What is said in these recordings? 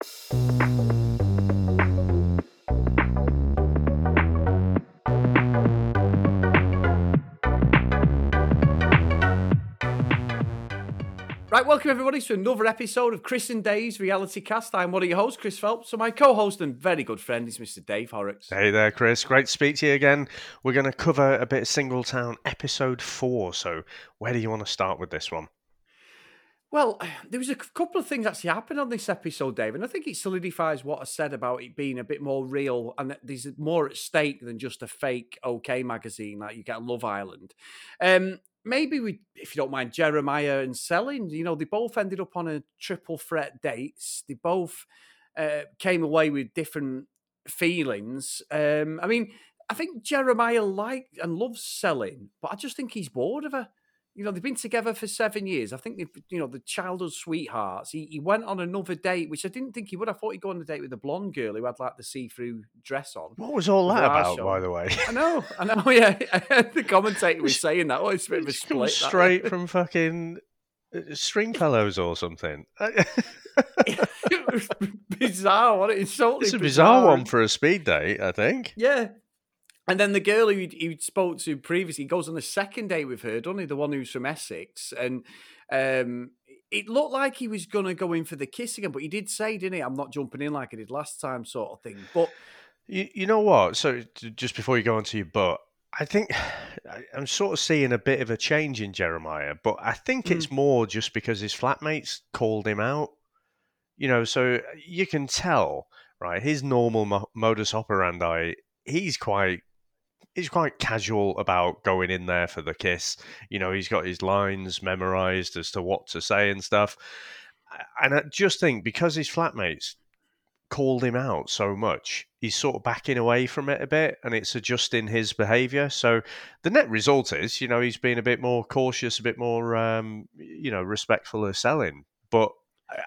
Right, welcome everybody to another episode of Chris and Dave's Reality Cast. I'm one of your hosts, Chris Phelps. So my co-host and very good friend is Mr. Dave Horrocks. Hey there, Chris. Great to speak to you again. We're going to cover a bit of Singletown episode four. So, where do you want to start with this one? Well, there was a couple of things actually happened on this episode, Dave, and I think it solidifies what I said about it being a bit more real and that there's more at stake than just a fake OK magazine like you get Love Island. Um, maybe we, if you don't mind, Jeremiah and Selin, you know, they both ended up on a triple threat dates. They both uh, came away with different feelings. Um, I mean, I think Jeremiah liked and loves Selin, but I just think he's bored of her. You know, they've been together for seven years. I think they've, you know, the childhood sweethearts. He, he went on another date, which I didn't think he would. I thought he'd go on a date with a blonde girl who had like the see-through dress on. What was all that about, by the way? I know, I know. Yeah, the commentator was saying that. Oh, it's a bit of a split. Straight from fucking uh, Stringfellows or something. it was bizarre. What it's totally it's a bizarre. bizarre one for a speed date, I think. Yeah. And then the girl who he spoke to previously goes on a second date with her, doesn't he? The one who's from Essex, and um, it looked like he was going to go in for the kiss again, but he did say, didn't he? I'm not jumping in like I did last time, sort of thing. But you, you know what? So just before you go on to your butt, I think I'm sort of seeing a bit of a change in Jeremiah, but I think Mm. it's more just because his flatmates called him out. You know, so you can tell, right? His normal mo- modus operandi, he's quite he's quite casual about going in there for the kiss. You know, he's got his lines memorized as to what to say and stuff. And I just think because his flatmates called him out so much, he's sort of backing away from it a bit and it's adjusting his behavior. So the net result is, you know, he's been a bit more cautious, a bit more, um, you know, respectful of Selin. But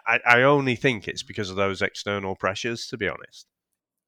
I, I only think it's because of those external pressures, to be honest.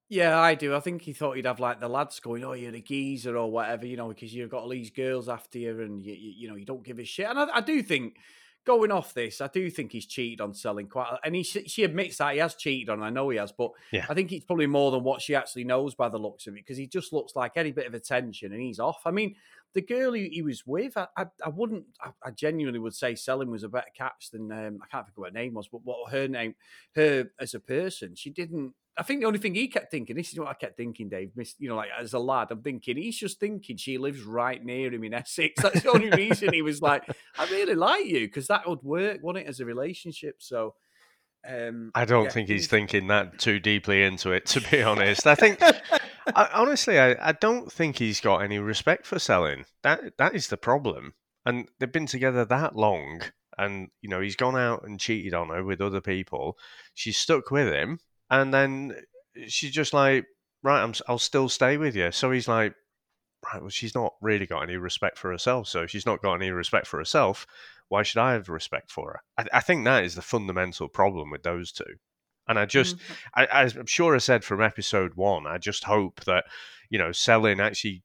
Yeah, I do. I think he thought he'd have like the lads going, "Oh, you're a geezer" or whatever, you know, because you've got all these girls after you, and you, you, you know, you don't give a shit. And I, I do think. Going off this, I do think he's cheated on Selin quite, and he she admits that he has cheated on. I know he has, but Yeah. I think it's probably more than what she actually knows by the looks of it because he just looks like any bit of attention and he's off. I mean, the girl he, he was with, I, I, I wouldn't, I, I genuinely would say Selin was a better catch than um, I can't think of what her name was, but what her name, her as a person, she didn't. I think the only thing he kept thinking, this is what I kept thinking, Dave. Miss, you know, like as a lad, I'm thinking he's just thinking she lives right near him in Essex. That's the only reason he was like, I really like you because that would work, wouldn't it, as a relationship? So. Um, I don't yeah, think he's he's- thinking that too deeply into it, to be honest. I think, I, honestly, I, I don't think he's got any respect for Selin. That That is the problem. And they've been together that long, and, you know, he's gone out and cheated on her with other people. She's stuck with him, and then she's just like, right, I'm, I'll still stay with you. So he's like, right, well, she's not really got any respect for herself. So if she's not got any respect for herself, why should I have respect for her? I, I think that is the fundamental problem with those two. And I just, Mm. I, as I'm sure I said from episode one, I just hope that, you know, Selin actually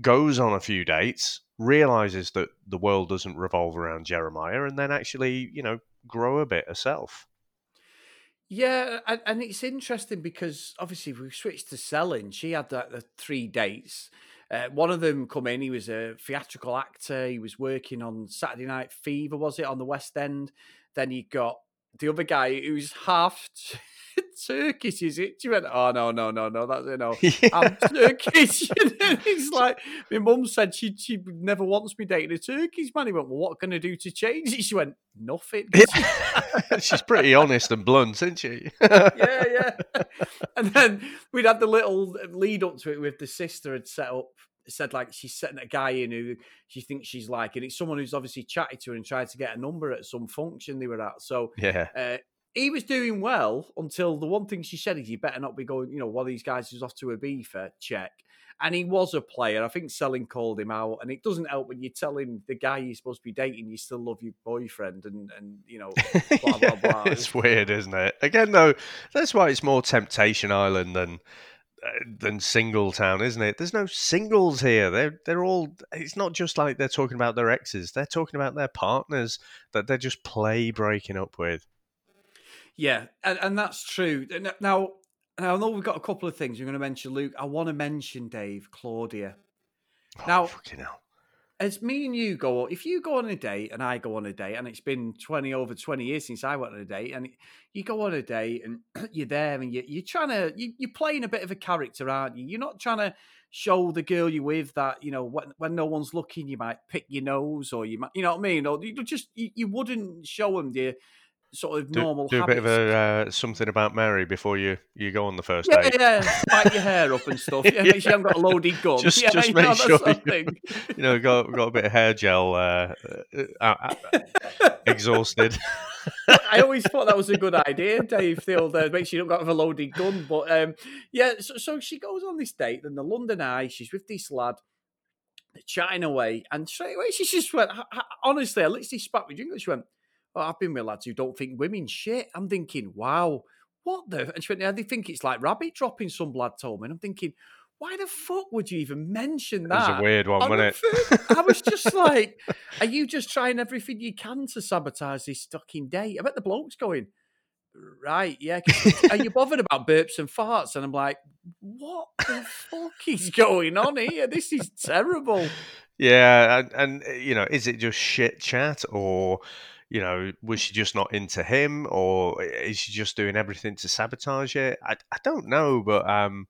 goes on a few dates, realizes that the world doesn't revolve around Jeremiah, and then actually, you know, grow a bit herself. Yeah, and, and it's interesting because obviously we switched to Selin. She had like the three dates. Uh, one of them come in. He was a theatrical actor. He was working on Saturday Night Fever, was it on the West End? Then you got the other guy who's half Turkish. Is it? She went, "Oh no, no, no, no, that's it. No, I'm Turkish." and he's like, "My mum said she she never wants me dating a Turkish man." He went, "Well, what can I do to change it?" She went, "Nothing." She's pretty honest and blunt, isn't she? yeah, yeah. And then we'd had the little lead up to it with the sister had set up, said like she's setting a guy in who she thinks she's like, and it's someone who's obviously chatted to her and tried to get a number at some function they were at. So yeah. uh, he was doing well until the one thing she said is, "You better not be going." You know, one of these guys is off to a beefer check. And he was a player. I think Selin called him out, and it doesn't help when you're telling the guy you're supposed to be dating you still love your boyfriend, and and you know blah blah blah. it's weird, isn't it? Again, though, that's why it's more Temptation Island than Uh, than Single Town, isn't it? There's no singles here. They're they're all. It's not just like they're talking about their exes. They're talking about their partners that they're just play breaking up with. Yeah, and, and that's true. Now, now, I know we've got a couple of things. You're going to mention Luke. I want to mention Dave Claudia. Oh, Now- fucking hell. As me and you go, if you go on a date and I go on a date, and it's been 20 over 20 years since I went on a date, and you go on a date and you're there and you, you're trying to, you, you're playing a bit of a character, aren't you? You're not trying to show the girl you're with that, you know, when, when no one's looking, you might pick your nose or you might, you know what I mean? Or you just, you, you wouldn't show them the sort of Do, normal do a bit of a uh, something about Mary before you, you go on the first Yeah, date. yeah, yeah, spike your hair up and stuff. Yeah, make sure you haven't got a loaded gun. Just- yeah, just make know, sure you- You know, got got a bit of hair gel uh, uh, exhausted. I always thought that was a good idea, Dave. The old uh, make sure you don't got a loaded gun. But um, yeah, so, so she goes on this date, and the London Eye. She's with this lad, chatting away, and straight away she just went. "H- h- Honestly, I literally spat with drink. She went, "Oh, I've been with lads who don't think women shit." I'm thinking, "Wow, what the?" And she went, "Yeah, they think it's like rabbit dropping." Some lad told me, and I'm thinking. Why the fuck would you even mention It was that? a weird one, on wasn't it? first- I was just like, are you just trying everything you can to sabotage this fucking date? I bet the bloke's going, right, yeah. Are you bothered about burps and farts? And I'm like, what the fuck is going on here? This is terrible. Yeah, and, and uh, you know, is it just shit chat, or you know, was she just not into him, or is she just doing everything to sabotage it? I, I don't know, but um,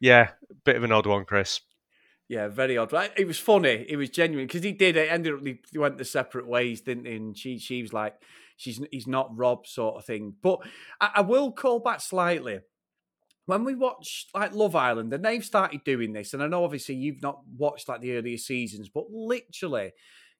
yeah, bit of an odd one, Chris. Yeah, very odd. It was funny. It was genuine because he did it. Ended up they went the separate ways, didn't he? And she she was like, she's he's not Rob sort of thing. But I, I will call back slightly. When we watched like Love Island, and they've started doing this, and I know obviously you've not watched like the earlier seasons, but literally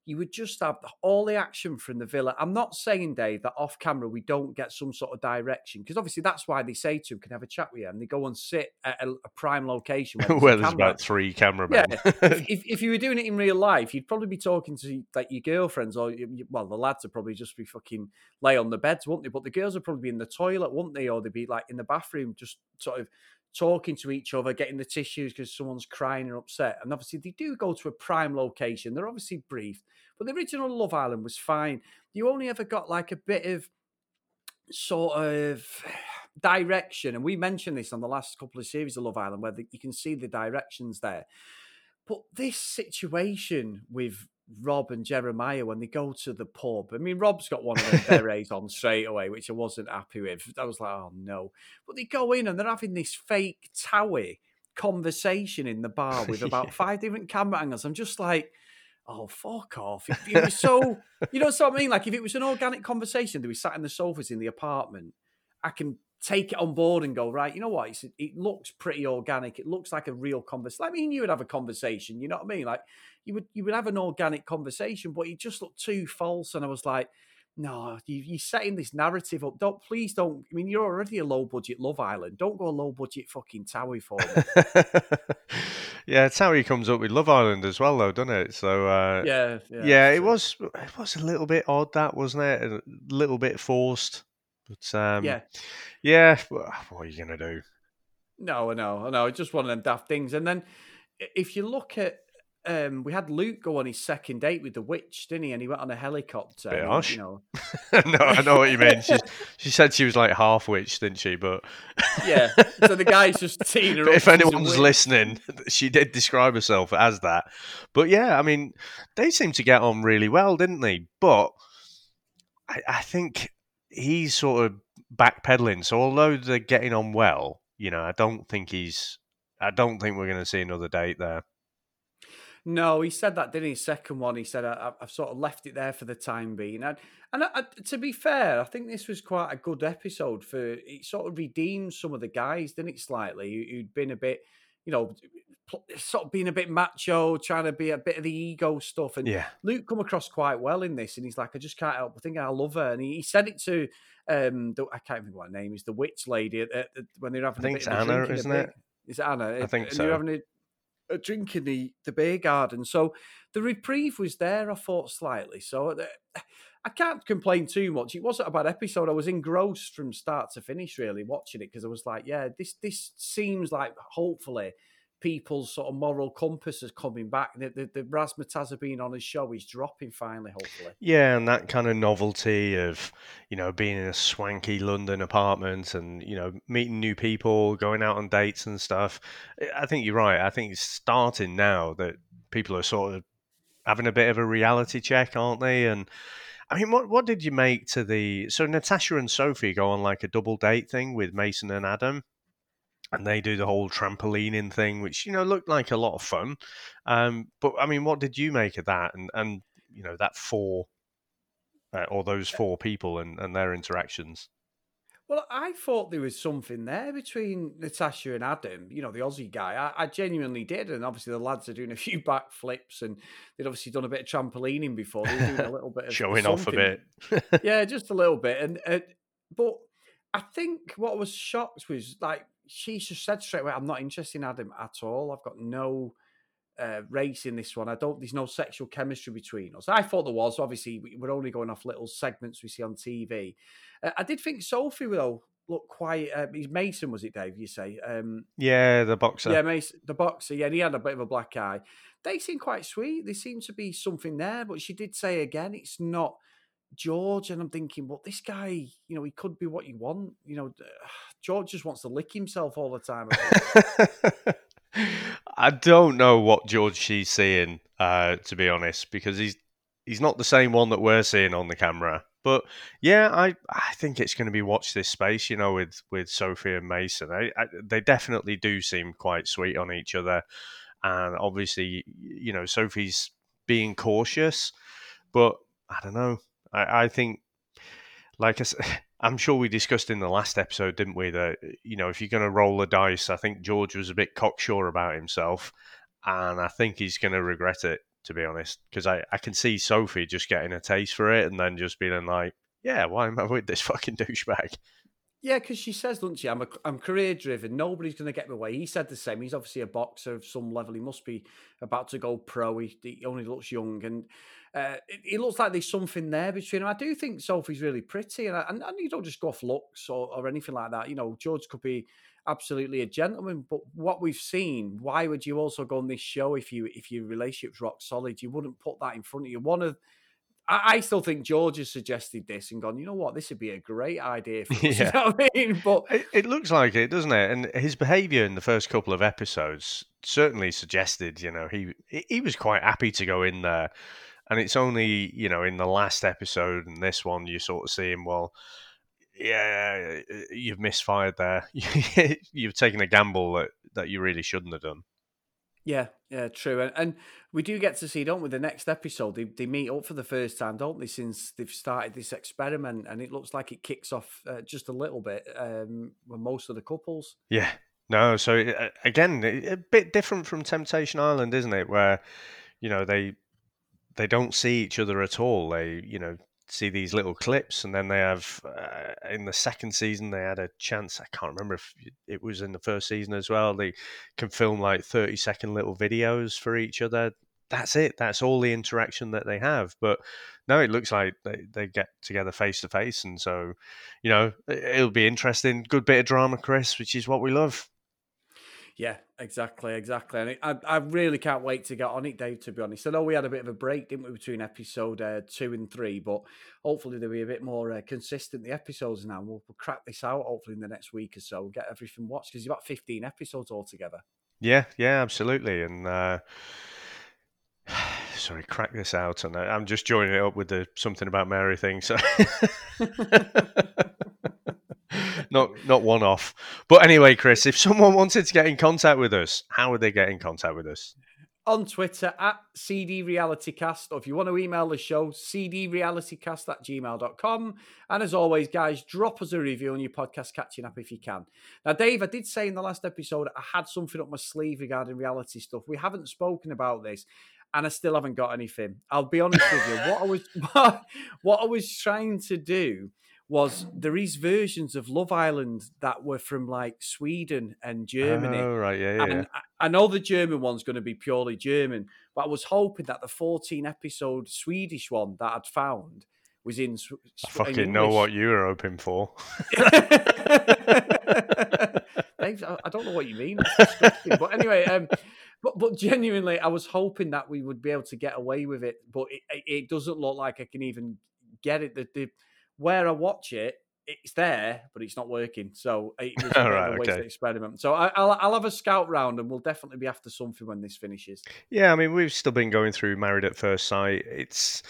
you would just have all the action from the villa. I'm not saying, Dave, that off camera we don't get some sort of direction because obviously that's why they say to him, "Can have a chat with you?" And they go and sit at a, a prime location where Where there's about three cameramen. if, if, if you were doing it in real life, you'd probably be talking to like your girlfriends or you- well, the lads would probably just be fucking lay on the beds, wouldn't they? But the girls would probably be in the toilet, wouldn't they? Or they'd be like in the bathroom, just sort of talking to each other, getting the tissues because someone's crying and upset. And obviously, they do go to a prime location. They're obviously briefed, but the original Love Island was fine. You only ever got like a bit of sort of direction, and we mentioned this on the last couple of series of Love Island, where the, you can see the directions there. But this situation with Rob and Jeremiah when they go to the pub, I mean, Rob's got one of them berets on straight away, which I wasn't happy with. I was like, oh no. But they go in and they're having this fake towie conversation in the bar with about Yeah. five different camera angles. I'm just like, oh, fuck off. It, it was so, you know what I mean? Like, if it was an organic conversation that we sat in the sofas in the apartment, I can take it on board and go, right, you know what? It's, it looks pretty organic. It looks like a real conversation. I mean, you would have a conversation, you know what I mean? Like you would you would have an organic conversation, but it just looked too false. And I was like, no, you, you're setting this narrative up. Don't please don't. I mean, you're already a low budget Love Island. Don't go a low budget fucking Towie for me. yeah, he comes up with Love Island as well, though, doesn't it? So uh, yeah, yeah, that's it was it was a little bit odd, that wasn't it? A little bit forced, but um, yeah. yeah. What are you gonna do? No, I know, I know. It's just one of them daft things. And then if you look at, um, we had Luke go on his second date with the witch, didn't he? And he went on a helicopter. Bit harsh. You know, no, I know what you mean. She, she said she was like half witch, didn't she? But yeah. So the guy's just teeing her if anyone's listening, she did describe herself as that. But yeah, I mean, they seem to get on really well, didn't they? But I, I think he's sort of backpedaling. So although they're getting on well, you know, I don't think he's. I don't think we're going to see another date there. No, he said that, didn't he? Second one, he said, I, I've sort of left it there for the time being. And, and I, to be fair, I think this was quite a good episode for it. Sort of redeemed some of the guys, didn't it? Slightly, who- who'd been a bit, you know, sort of being a bit macho, trying to be a bit of the ego stuff. And Yeah, Luke come across quite well in this, and he's like, I just can't help but think I love her. And he, he said it to, um, the, I can't remember what her name is, the witch lady at, at, at- when they're having think a bit it's of Anna, drink isn't it? Is it Anna? I think and so. You're having a, a drink in the, the beer garden. So the reprieve was there, I thought, slightly. So the, I can't complain too much. It wasn't a bad episode. I was engrossed from start to finish, really, watching it because I was like, yeah, this this seems like hopefully people's sort of moral compass is coming back. The, the, the razzmatazz of being on his show is dropping finally, hopefully. Yeah, and that kind of novelty of, you know, being in a swanky London apartment and, you know, meeting new people, going out on dates and stuff. I think you're right. I think it's starting now that people are sort of having a bit of a reality check, aren't they? And I mean, what what did you make to the so Natasha and Sophie go on like a double date thing with Mason and Adam? and they do the whole trampolining thing, which you know looked like a lot of fun. Um, but I mean, what did you make of that? And and you know that four uh, or those four people and, and their interactions. Well, I thought there was something there between Natasha and Adam, you know, the Aussie guy. I, I genuinely did. And obviously, the lads are doing a few backflips and they'd obviously done a bit of trampolining before. They were doing a little bit of showing off a bit. yeah, just a little bit. And uh, But I think what was shocked was like she just said straight away, I'm not interested in Adam at all. I've got no uh, race in this one. I don't. There's no sexual chemistry between us. I thought there was. Obviously, we're only going off little segments we see on TV. Uh, I did think Sophie though looked quite. Uh, he's Mason, was it, Dave? You say? Um, yeah, the boxer. Yeah, Mason, the boxer. Yeah, and he had a bit of a black eye. They seem quite sweet. There seems to be something there, but she did say again, it's not George, and I'm thinking, well, this guy, you know, he could be what you want. You know, George just wants to lick himself all the time. I don't know what George she's seeing, uh, to be honest, because he's he's not the same one that we're seeing on the camera. But yeah, I I think it's going to be watch this space, you know, with with Sophie and Mason. I, I, they definitely do seem quite sweet on each other, and obviously, you know, Sophie's being cautious, but I don't know. I, I think, like I said, I'm sure we discussed in the last episode, didn't we? That you know, if you're going to roll the dice, I think George was a bit cocksure about himself, and I think he's going to regret it. To be honest, because I, I can see Sophie just getting a taste for it and then just being like, yeah, why am I with this fucking douchebag? Yeah, because she says, doesn't she? I'm I'm career driven. Nobody's going to get me away. He said the same. He's obviously a boxer of some level. He must be about to go pro. He, he only looks young, and uh, it, it, looks like there's something there between them. I do think Sophie's really pretty, and, I, and, and you don't just go off looks or, or anything like that. You know, George could be absolutely a gentleman, but what we've seen, why would you also go on this show if you if your relationship's rock solid? You wouldn't put that in front of you. One of I, still think George has suggested this and gone, you know what, this would be a great idea for us. Yeah. You know I mean? But it, it, looks like it, doesn't it? And his behaviour in the first couple of episodes certainly suggested, you know, he he was quite happy to go in there. And it's only, you know, in the last episode and this one you sort of see him, well, yeah, you've misfired there. you've taken a gamble that, that you really shouldn't have done. Yeah, yeah, true. And, and we do get to see, don't we? The next episode, they, they meet up for the first time, don't they? Since they've started this experiment, and it looks like it kicks off uh, just a little bit um, with most of the couples. Yeah, no. So uh, again, a bit different from Temptation Island, isn't it? Where you know they they don't see each other at all. They you know see these little clips, and then they have uh, in the second season they had a chance. I can't remember if it was in the first season as well. They can film like thirty second little videos for each other. That's it. That's all the interaction that they have. But no, it looks like they, they get together face to face, and so you know it'll be interesting. Good bit of drama, Chris, which is what we love. Yeah, exactly, exactly. And I, I really can't wait to get on it, Dave. To be honest, I know we had a bit of a break, didn't we, between episode uh, two and three, but hopefully they'll be a bit more uh, consistent. The episodes now, we'll, we'll, crack this out hopefully in the next week or so. We'll get everything watched because you've got fifteen episodes altogether. Yeah, yeah, absolutely, and. Uh sorry, crack this out, and I'm just joining it up with the something about Mary thing. So not not one off. But anyway, Chris, if someone wanted to get in contact with us, how would they get in contact with us? On Twitter at CD Realitycast, or if you want to email the show, cdrealitycast at gmail.com. And as always, guys, drop us a review on your podcast catching up if you can. Now, Dave, I did say in the last episode I had something up my sleeve regarding reality stuff. We haven't spoken about this and I still haven't got anything. I'll be honest with you. What I was what, what I was trying to do was there is versions of Love Island that were from like Sweden and Germany. Oh, right, yeah, yeah. And I know the German one's going to be purely German, but I was hoping that the 14 episode Swedish one that I'd found was in. I fucking in know what you were hoping for. I, I don't know what you mean. But anyway, um, but but genuinely, I was hoping that we would be able to get away with it, but it, it- it doesn't look like I can even get it. The, the where I watch it, it's there, but it's not working. So it was a, Right, a wasted okay. experiment. So I, I'll I'll have a scout round, and we'll definitely be after something when this finishes. Yeah, I mean, we've still been going through Married at First Sight. It's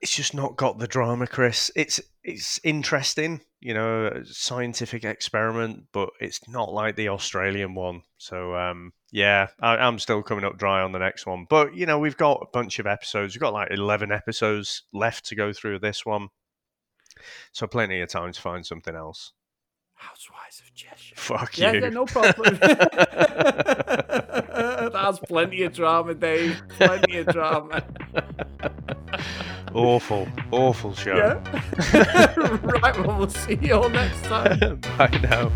it's just not got the drama, Chris. It's it's interesting, you know, scientific experiment, but it's not like the Australian one. So um, yeah, I, I'm still coming up dry on the next one. But you know, we've got a bunch of episodes. We've got like eleven episodes left to go through this one, so plenty of time to find something else. Housewives of Cheshire. Fuck Yeah, you. yeah, no problem. That's plenty of drama, Dave. Plenty of drama. awful, awful show. Yeah. right, well, we'll see you all next time. Bye now.